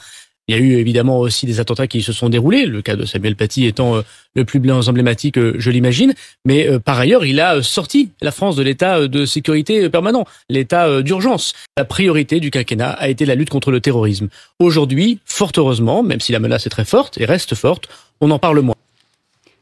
Il y a eu évidemment aussi des attentats qui se sont déroulés, le cas de Samuel Paty étant euh, le plus emblématique, euh, je l'imagine. Mais euh, par ailleurs, il a sorti la France de l'état de sécurité permanent, l'état d'urgence. La priorité du quinquennat a été la lutte contre le terrorisme. Aujourd'hui, fort heureusement, même si la menace est très forte et reste forte, on en parle moins.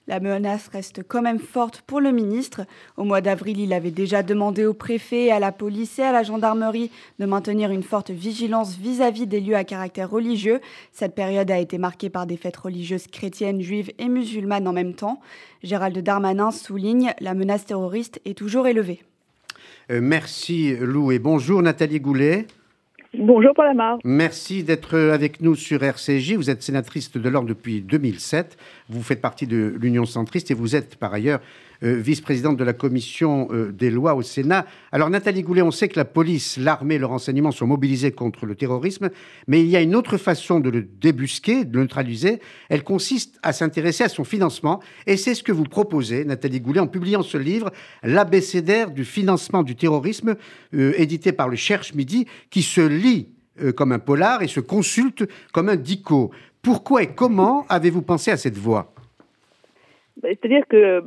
La menace reste quand même forte pour le ministre. Au mois d'avril, il avait déjà demandé au préfet, à la police et à la gendarmerie de maintenir une forte vigilance vis-à-vis des lieux à caractère religieux. Cette période a été marquée par des fêtes religieuses chrétiennes, juives et musulmanes en même temps. Gérald Darmanin souligne la menace terroriste est toujours élevée. Euh, merci Lou et bonjour Nathalie Goulet. Bonjour Paul Amar. Merci d'être avec nous sur RCJ. Vous êtes sénatrice de l'Ordre depuis 2007. Vous faites partie de l'Union centriste et vous êtes par ailleurs euh, vice-présidente de la commission euh, des lois au Sénat. Alors Nathalie Goulet, on sait que la police, l'armée, le renseignement sont mobilisés contre le terrorisme, mais il y a une autre façon de le débusquer, de le neutraliser. Elle consiste à s'intéresser à son financement et c'est ce que vous proposez, Nathalie Goulet, en publiant ce livre, L'abécédaire du financement du terrorisme, euh, édité par le Cherche Midi, qui se lit comme un polar et se consulte comme un dico. Pourquoi et comment avez-vous pensé à cette voie bah, c'est-à-dire que euh,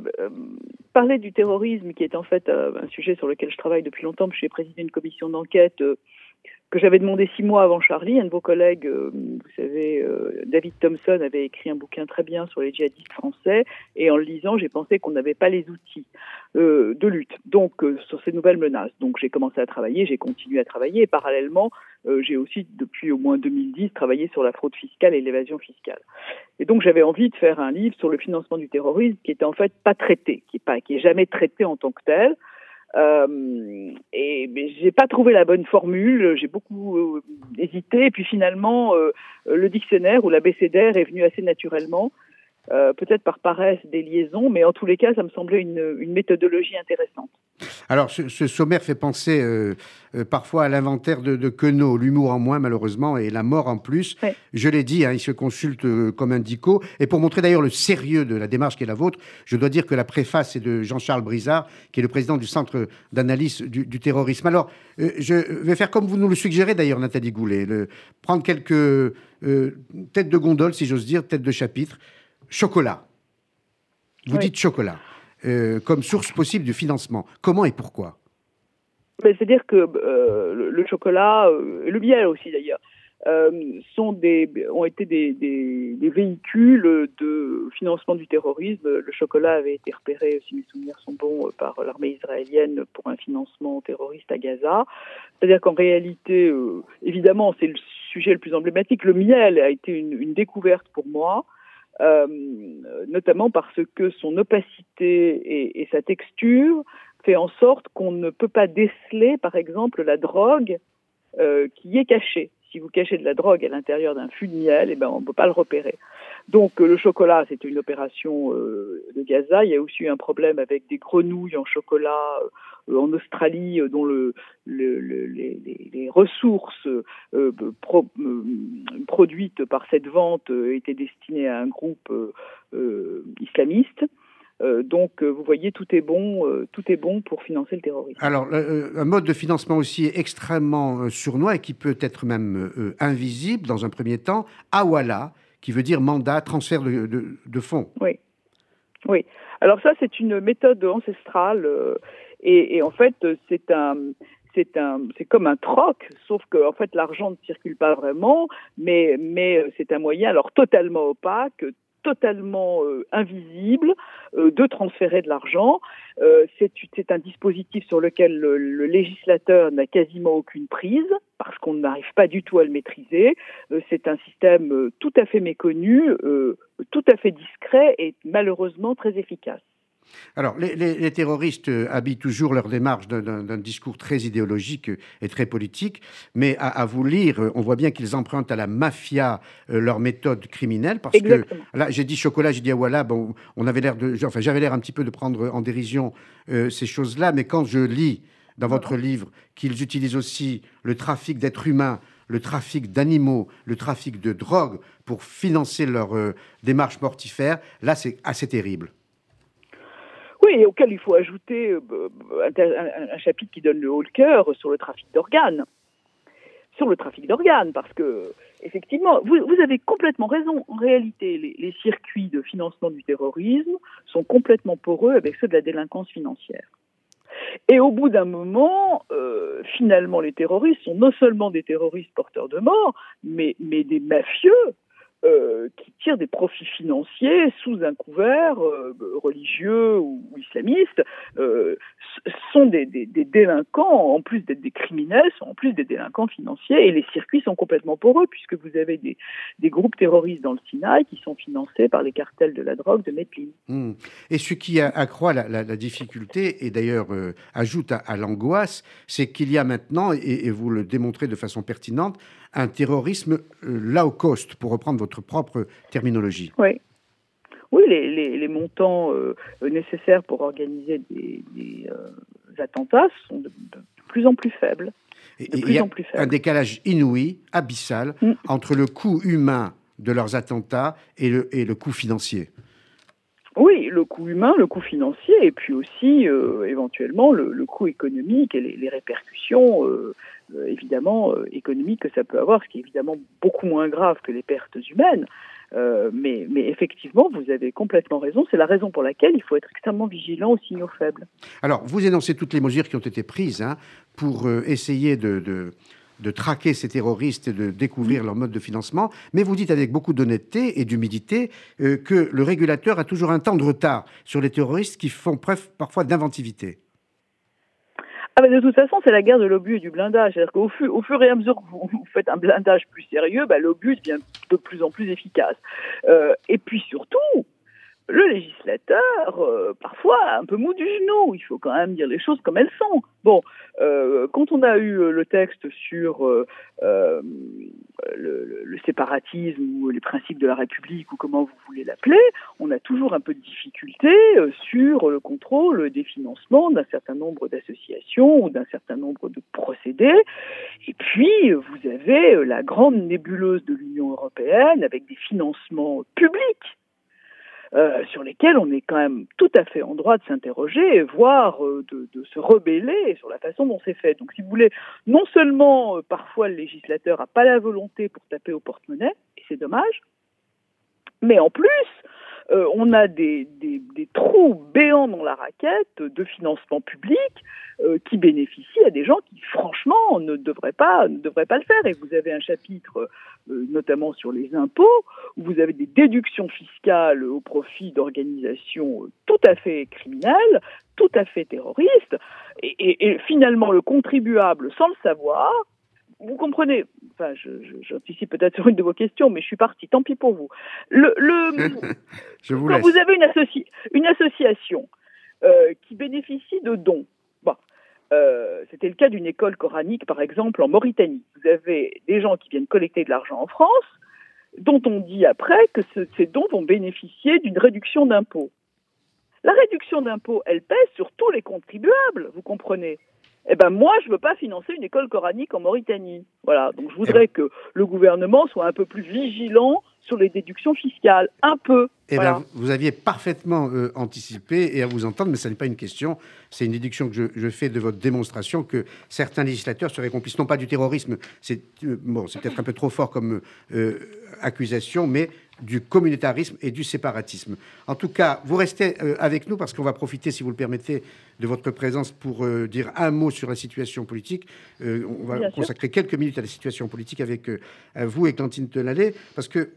parler du terrorisme, qui est en fait euh, un sujet sur lequel je travaille depuis longtemps, j'ai présidé une commission d'enquête euh, que j'avais demandé six mois avant Charlie. Un de vos collègues, vous savez, David Thompson, avait écrit un bouquin très bien sur les djihadistes français, et en le lisant, j'ai pensé qu'on n'avait pas les outils de lutte. Donc, sur ces nouvelles menaces. Donc, j'ai commencé à travailler, j'ai continué à travailler, et parallèlement, euh, j'ai aussi, depuis au moins 2010, travaillé sur la fraude fiscale et l'évasion fiscale. Et donc, j'avais envie de faire un livre sur le financement du terrorisme qui était en fait pas traité, qui est pas, qui est jamais traité en tant que tel. Euh, et mais j'ai pas trouvé la bonne formule, j'ai beaucoup euh, hésité, et puis finalement, le dictionnaire ou l'abécédaire est venu assez naturellement. Euh, peut-être par paresse des liaisons, mais en tous les cas, ça me semblait une, une méthodologie intéressante. Alors, ce, sommaire fait penser euh, euh, parfois à l'inventaire de, de Queneau, l'humour en moins malheureusement et la mort en plus. Je l'ai dit, hein, il se consulte comme un dico. Et pour montrer d'ailleurs le sérieux de la démarche qui est la vôtre, je dois dire que la préface est de Jean-Charles Brizard, qui est le président du Centre d'analyse du, du, terrorisme. Alors, je vais faire comme vous nous le suggérez d'ailleurs, Nathalie Goulet, le, prendre quelques têtes de gondole, si j'ose dire, têtes de chapitre chocolat. Vous dites chocolat euh, comme source possible de financement. Comment et pourquoi? C'est-à-dire que euh, le, chocolat, euh, le miel aussi d'ailleurs, sont des, ont été des, des, véhicules de financement du terrorisme. Le chocolat avait été repéré, si mes souvenirs sont bons, par l'armée israélienne pour un financement terroriste à Gaza. C'est-à-dire qu'en réalité, évidemment, c'est le sujet le plus emblématique. Le miel a été une, une découverte pour moi. Euh, notamment parce que son opacité et, sa texture fait en sorte qu'on ne peut pas déceler, par exemple, la drogue euh, qui est cachée. Si vous cachez de la drogue à l'intérieur d'un fût eh ben, on ne peut pas le repérer. Donc le chocolat, c'était une opération euh, de Gaza. Il y a aussi eu un problème avec des grenouilles en chocolat euh, en Australie, euh, dont le, les, ressources produites par cette vente étaient destinées à un groupe islamiste. donc, vous voyez, tout est bon, tout est bon pour financer le terrorisme. Alors, un mode de financement aussi extrêmement sournois et qui peut être même invisible dans un premier temps, Awala, qui veut dire mandat, transfert de, fonds. Oui. Oui. Alors ça, c'est une méthode ancestrale euh, et, en fait, c'est un, c'est un, c'est comme un troc, sauf que en fait l'argent ne circule pas vraiment, mais mais euh, c'est un moyen alors totalement opaque, totalement euh, invisible euh, de transférer de l'argent. Euh, c'est un dispositif sur lequel le, le législateur n'a quasiment aucune prise parce qu'on n'arrive pas du tout à le maîtriser. c'est un système tout à fait méconnu, tout à fait discret et malheureusement très efficace. Alors, les, terroristes euh, habillent toujours leur démarche d'un discours très idéologique et très politique, mais à, vous lire, euh, on voit bien qu'ils empruntent à la mafia euh, leur méthode criminelle, parce que là, j'ai dit chocolat, j'ai dit voilà, bon, on avait l'air de, enfin, j'avais l'air un petit peu de prendre en dérision ces choses-là, mais quand je lis dans votre livre qu'ils utilisent aussi le trafic d'êtres humains le trafic d'animaux, le trafic de drogue pour financer leur euh, démarche mortifère, là c'est assez terrible. Oui, et auquel il faut ajouter euh, un, chapitre qui donne le haut le cœur sur le trafic d'organes. Sur le trafic d'organes, parce que, effectivement, vous, avez complètement raison. En réalité, les, circuits de financement du terrorisme sont complètement poreux avec ceux de la délinquance financière. Et au bout d'un moment, euh, finalement, les terroristes sont non seulement des terroristes porteurs de mort, mais, mais des mafieux euh, qui tirent des profits financiers sous un couvert euh, religieux ou, islamiste euh, sont des, délinquants, en plus d'être des criminels, sont en plus des délinquants financiers et les circuits sont complètement poreux puisque vous avez des, groupes terroristes dans le Sinaï qui sont financés par les cartels de la drogue de Medellin. Hmm. Et ce qui accroît la, difficulté et d'ailleurs ajoute à, l'angoisse, c'est qu'il y a maintenant, et vous le démontrez de façon pertinente, un terrorisme low cost, pour reprendre votre propre terminologie. Oui. Oui, les, les, montants euh, nécessaires pour organiser des, euh, attentats sont de, plus en plus faibles. il y a un décalage inouï, abyssal, mm. entre le coût humain de leurs attentats et le, et le coût financier. Oui, le coût humain, le coût financier, et puis aussi euh, éventuellement le, coût économique et les, répercussions euh, évidemment euh, économique que ça peut avoir, ce qui est évidemment beaucoup moins grave que les pertes humaines. Mais, mais, effectivement, vous avez complètement raison. C'est la raison pour laquelle il faut être extrêmement vigilant aux signaux faibles. Alors, vous énoncez toutes les mesures qui ont été prises hein, pour essayer de, de, de, traquer ces terroristes et de découvrir leur mode de financement, mais vous dites avec beaucoup d'honnêteté et d'humilité que le régulateur a toujours un temps de retard sur les terroristes qui font preuve parfois d'inventivité. Ah, de toute façon, c'est la guerre de l'obus et du blindage. C'est-à-dire qu'au au fur et à mesure que vous, faites un blindage plus sérieux, bah, l'obus devient de plus en plus efficace. Euh, et puis surtout, le législateur, euh, parfois, un peu mou du genou. Il faut quand même dire les choses comme elles sont. Bon, euh, quand on a eu euh, le texte sur le, le, séparatisme ou les principes de la République ou comment vous voulez l'appeler, on a toujours un peu de difficulté sur le contrôle des financements d'un certain nombre d'associations ou d'un certain nombre de procédés. Et puis, vous avez la grande nébuleuse de l'Union européenne avec des financements publics euh, sur lesquels on est quand même tout à fait en droit de s'interroger, voire euh, de, de, se rebeller sur la façon dont c'est fait. Donc, si vous voulez, non seulement euh, parfois le législateur n'a pas la volonté pour taper au porte-monnaie, et c'est dommage, mais en plus, euh, on a des, trous béants dans la raquette de financement public euh, qui bénéficient à des gens qui, franchement, ne devraient pas, ne devraient pas le faire. Et vous avez un chapitre, euh, notamment sur les impôts, où vous avez des déductions fiscales au profit d'organisations tout à fait criminelles, tout à fait terroristes, et finalement le contribuable, sans le savoir, vous comprenez, enfin, j'anticipe peut-être sur une de vos questions, mais je suis partie, tant pis pour vous. Le, je vous quand vous avez une, une association euh, qui bénéficie de dons, bon, euh, c'était le cas d'une école coranique, par exemple, en Mauritanie. Vous avez des gens qui viennent collecter de l'argent en France, dont on dit après que ces dons vont bénéficier d'une réduction d'impôts. La réduction d'impôts, elle pèse sur tous les contribuables, vous comprenez eh ben moi, je veux pas financer une école coranique en Mauritanie. Voilà, donc je voudrais que le gouvernement soit un peu plus vigilant sur les déductions fiscales, un peu. Eh ben, vous aviez parfaitement euh, anticipé et à vous entendre, mais ce n'est pas une question, c'est une déduction que je, fais de votre démonstration que certains législateurs seraient complices, non pas du terrorisme, c'est euh, bon, c'est peut-être un peu trop fort comme euh, accusation, mais du communautarisme et du séparatisme. En tout cas, vous restez avec nous parce qu'on va profiter, si vous le permettez, de votre présence pour dire un mot sur la situation politique. On va consacrer quelques minutes à la situation politique avec vous et Clantine Tenalet, parce que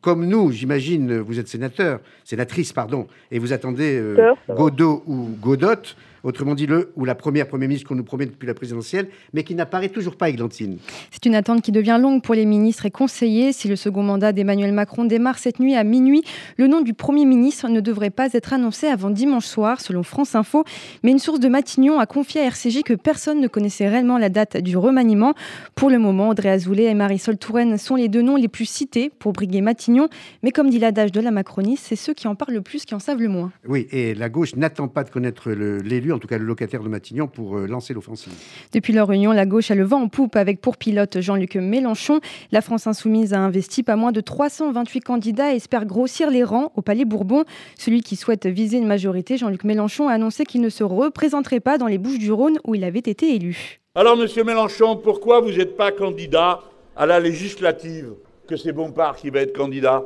comme nous, j'imagine, vous êtes sénateur, sénatrice, pardon, et vous attendez Godot ou Godot autrement dit le ou la première Premier ministre qu'on nous promet depuis la présidentielle, mais qui n'apparaît toujours pas, Églantine. C'est une attente qui devient longue pour les ministres et conseillers. Si le second mandat d'Emmanuel Macron démarre cette nuit à minuit, le nom du Premier ministre ne devrait pas être annoncé avant dimanche soir, selon France Info. Mais une source de Matignon a confié à RCJ que personne ne connaissait réellement la date du remaniement. Pour le moment, Audrey Azoulay et Marisol Touraine sont les deux noms les plus cités pour briguer Matignon. Mais comme dit l'adage de la Macronie, c'est ceux qui en parlent le plus qui en savent le moins. Oui, et la gauche n'attend pas de connaître l'élu en tout cas le locataire de Matignon, pour euh, lancer l'offensive. Depuis leur réunion, la gauche a le vent en poupe avec pour pilote Jean-Luc Mélenchon. La France insoumise a investi pas moins de 328 candidats et espère grossir les rangs au Palais Bourbon. Celui qui souhaite viser une majorité, Jean-Luc Mélenchon, a annoncé qu'il ne se représenterait pas dans les Bouches du Rhône où il avait été élu. Alors, monsieur Mélenchon, pourquoi vous n'êtes pas candidat à la législative? Que c'est Bompard qui va être candidat?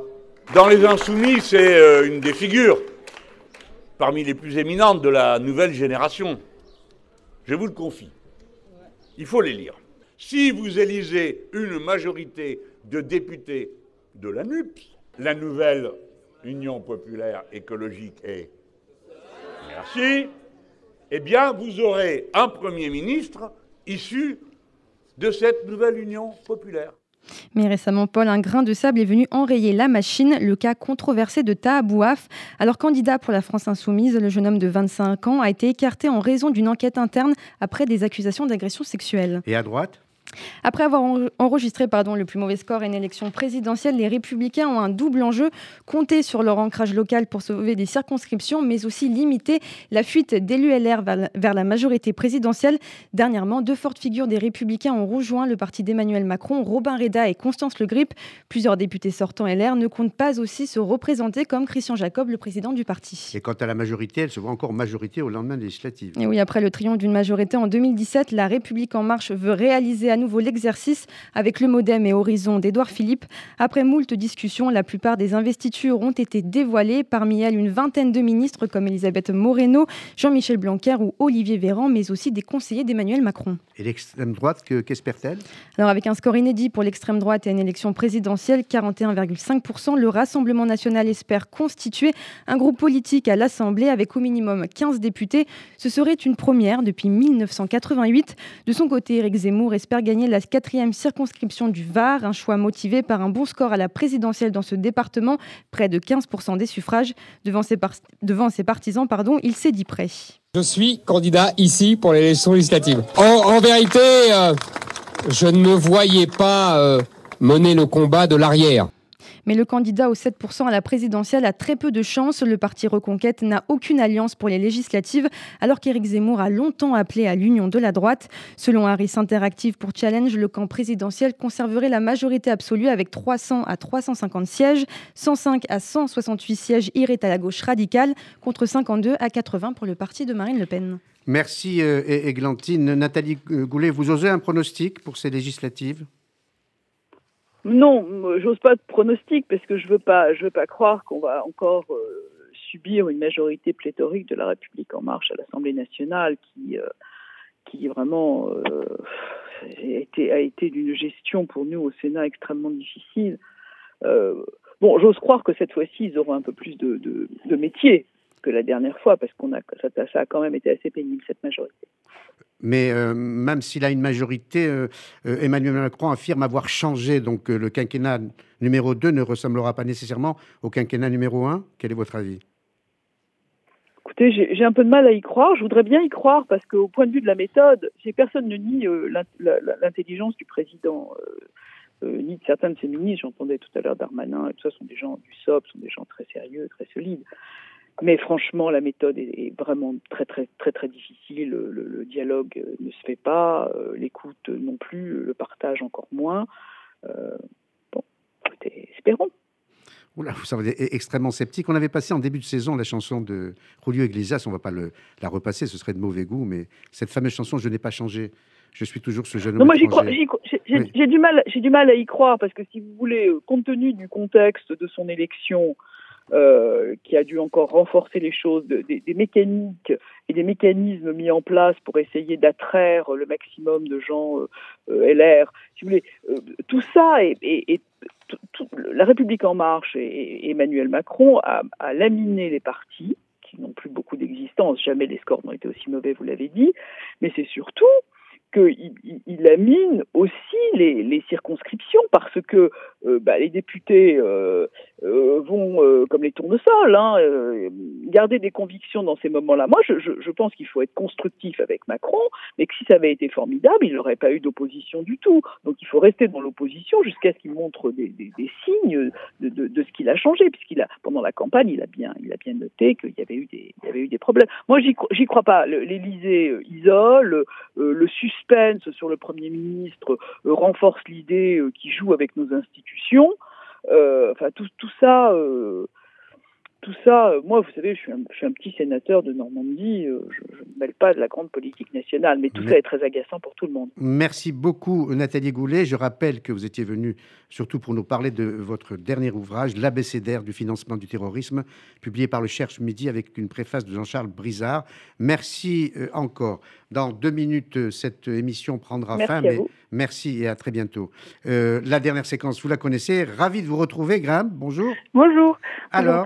Dans les Insoumis, c'est euh, une des figures parmi les plus éminentes de la nouvelle génération. Je vous le confie. Il faut les lire. Si vous élisez une majorité de députés de la NUPS, la nouvelle Union populaire écologique et merci, eh bien, vous aurez un Premier ministre issu de cette nouvelle Union populaire. Mais récemment, Paul, un grain de sable est venu enrayer la machine, le cas controversé de Taha Bouaf. Alors candidat pour la France insoumise, le jeune homme de 25 ans a été écarté en raison d'une enquête interne après des accusations d'agression sexuelle. Et à droite? Après avoir enregistré pardon, le plus mauvais score à une élection présidentielle, les républicains ont un double enjeu, compter sur leur ancrage local pour sauver des circonscriptions, mais aussi limiter la fuite d'élus LR vers la majorité présidentielle. Dernièrement, deux fortes figures des républicains ont rejoint le parti d'Emmanuel Macron, Robin Reda et Constance Le Grip. Plusieurs députés sortants LR ne comptent pas aussi se représenter comme Christian Jacob, le président du parti. Et quant à la majorité, elle se voit encore majorité au lendemain législatif. Et oui, après le triomphe d'une majorité en 2017, la République en marche veut réaliser à nouveau l'exercice avec le Modem et Horizon d'Édouard Philippe. Après moult discussions, la plupart des investitures ont été dévoilées. Parmi elles, une vingtaine de ministres comme Elisabeth Moreno, Jean-Michel Blanquer ou Olivier Véran, mais aussi des conseillers d'Emmanuel Macron. Et l'extrême droite, qu'espère-t-elle? Alors, avec un score inédit pour l'extrême droite et une élection présidentielle, 41,5%, le Rassemblement national espère constituer un groupe politique à l'Assemblée avec au minimum 15 députés. Ce serait une première depuis 1988. De son côté, Éric Zemmour espère gagner la quatrième circonscription du Var, un choix motivé par un bon score à la présidentielle dans ce département, près de 15% des suffrages. Devant ses, partisans, pardon, il s'est dit prêt. Je suis candidat ici pour l'élection législative. En, vérité, euh, je ne me voyais pas euh, mener le combat de l'arrière. Mais le candidat aux 7% à la présidentielle a très peu de chance. Le parti Reconquête n'a aucune alliance pour les législatives, alors qu'Éric Zemmour a longtemps appelé à l'union de la droite. Selon Harris Interactive pour Challenge, le camp présidentiel conserverait la majorité absolue avec 300 à 350 sièges. 105 à 168 sièges iraient à la gauche radicale, contre 52 à 80 pour le parti de Marine Le Pen. Merci Églantine. Euh, Nathalie Goulet, vous osez un pronostic pour ces législatives? Non, j'ose pas de pronostic parce que je veux pas, je veux pas croire qu'on va encore euh, subir une majorité pléthorique de la République en marche à l'Assemblée nationale qui, euh, qui vraiment euh, a été, a été d'une gestion pour nous au Sénat extrêmement difficile. bon, j'ose croire que cette fois-ci ils auront un peu plus de, de, de métier que la dernière fois parce qu'on a ça, ça a quand même été assez pénible cette majorité. Mais euh, même s'il a une majorité, euh, euh, Emmanuel Macron affirme avoir changé. Donc le quinquennat numéro 2 ne ressemblera pas nécessairement au quinquennat numéro 1. Quel est votre avis? Écoutez, j'ai un peu de mal à y croire. Je voudrais bien y croire parce qu'au point de vue de la méthode, personne ne nie l'intelligence du président. ni de certains de ses ministres, j'entendais tout à l'heure Darmanin et tout ça, sont des gens du SOP, sont des gens très sérieux, très solides. Mais franchement, la méthode est, vraiment très très très très difficile. Le, dialogue ne se fait pas, euh, l'écoute non plus, le partage encore moins. Euh, bon, écoutez, espérons. Oula, vous savez, extrêmement sceptique. On avait passé en début de saison la chanson de Julio Iglesias. On ne va pas le, la repasser, ce serait de mauvais goût. Mais cette fameuse chanson, je n'ai pas changé. Je suis toujours ce jeune homme. Moi, j'ai du mal, j'ai du mal à y croire parce que si vous voulez, euh, compte tenu du contexte de son élection, euh, qui a dû encore renforcer les choses, des, mécaniques et des mécanismes mis en place pour essayer d'attraire le maximum de gens euh, euh LR. Si vous voulez, tout ça et, la République en marche et, Emmanuel Macron a, a, laminé les partis qui n'ont plus beaucoup d'existence. Jamais les scores n'ont été aussi mauvais, vous l'avez dit. Mais c'est surtout qu'il il, amine aussi les, circonscriptions parce que euh, bah, les députés euh, euh, vont, comme les tournesols, hein, garder des convictions dans ces moments-là. Moi, je, pense qu'il faut être constructif avec Macron, mais que si ça avait été formidable, il n'aurait pas eu d'opposition du tout. Donc il faut rester dans l'opposition jusqu'à ce qu'il montre des, signes de, ce qu'il a changé, puisqu'il a, pendant la campagne, il a bien, noté qu'il y avait eu des, y avait eu des problèmes. Moi, j'y crois pas. L'Élysée isole, le sur le Premier ministre renforce l'idée qu'il joue avec nos institutions. Euh, enfin, tout, ça euh, tout ça, euh, moi, vous savez, je suis, un, je suis un petit sénateur de Normandie, euh, je ne me mêle pas de la grande politique nationale, mais tout mais... ça est très agaçant pour tout le monde. Merci beaucoup, Nathalie Goulet. Je rappelle que vous étiez venue surtout pour nous parler de votre dernier ouvrage, L'abécédaire du financement du terrorisme, publié par le Cherche Midi avec une préface de Jean-Charles Brizard. Merci euh, encore. Dans deux minutes, cette émission prendra merci fin, mais merci et à très bientôt. Euh, la dernière séquence, vous la connaissez. Ravi de vous retrouver, Graham. Bonjour. Bonjour. Alors,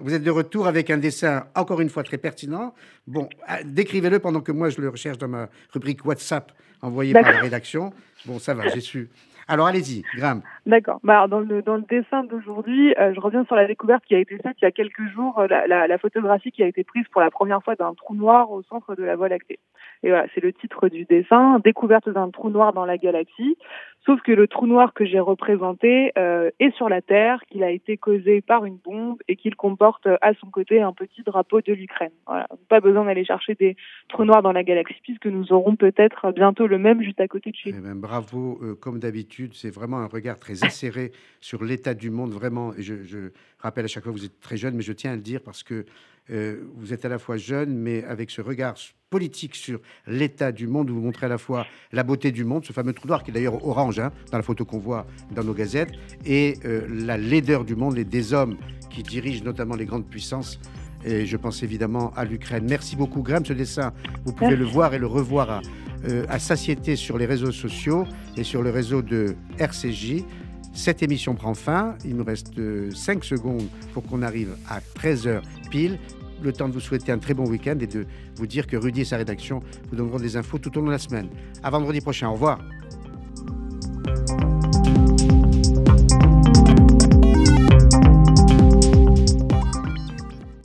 vous êtes de retour avec un dessin, encore une fois, très pertinent. Bon, décrivez-le pendant que moi, je le recherche dans ma rubrique WhatsApp envoyée par la rédaction. Bon, ça va, j'ai su. Alors, allez-y, Graham. D'accord. Bah, dans, le, dans le dessin d'aujourd'hui, euh, je reviens sur la découverte qui a été faite il y a quelques jours, la, la, la photographie qui a été prise pour la première fois d'un trou noir au centre de la Voie lactée. Et voilà, c'est le titre du dessin, découverte d'un trou noir dans la galaxie. Sauf que le trou noir que j'ai représenté euh, est sur la Terre, qu'il a été causé par une bombe et qu'il comporte à son côté un petit drapeau de l'Ukraine. Voilà. Pas besoin d'aller chercher des trous noirs dans la galaxie puisque nous aurons peut-être bientôt le même juste à côté de chez nous. Eh ben, bravo, euh, comme d'habitude, c'est vraiment un regard très acéré sur l'état du monde. Vraiment, je, je, rappelle à chaque fois que vous êtes très jeune, mais je tiens à le dire parce que euh, vous êtes à la fois jeune, mais avec ce regard politique sur l'état du monde, où vous montrez à la fois la beauté du monde, ce fameux trou noir qui est d'ailleurs orange hein, dans la photo qu'on voit dans nos gazettes, et euh, la laideur du monde et des hommes qui dirigent notamment les grandes puissances. Et je pense évidemment à l'Ukraine. Merci beaucoup, Graham. Ce dessin, vous pouvez Merci. le voir et le revoir à, euh, à satiété sur les réseaux sociaux et sur le réseau de RCJ. Cette émission prend fin. Il nous reste 5 secondes pour qu'on arrive à 13h pile le temps de vous souhaiter un très bon week-end et de vous dire que Rudy et sa rédaction vous donneront des infos tout au long de la semaine. À vendredi prochain. Au revoir.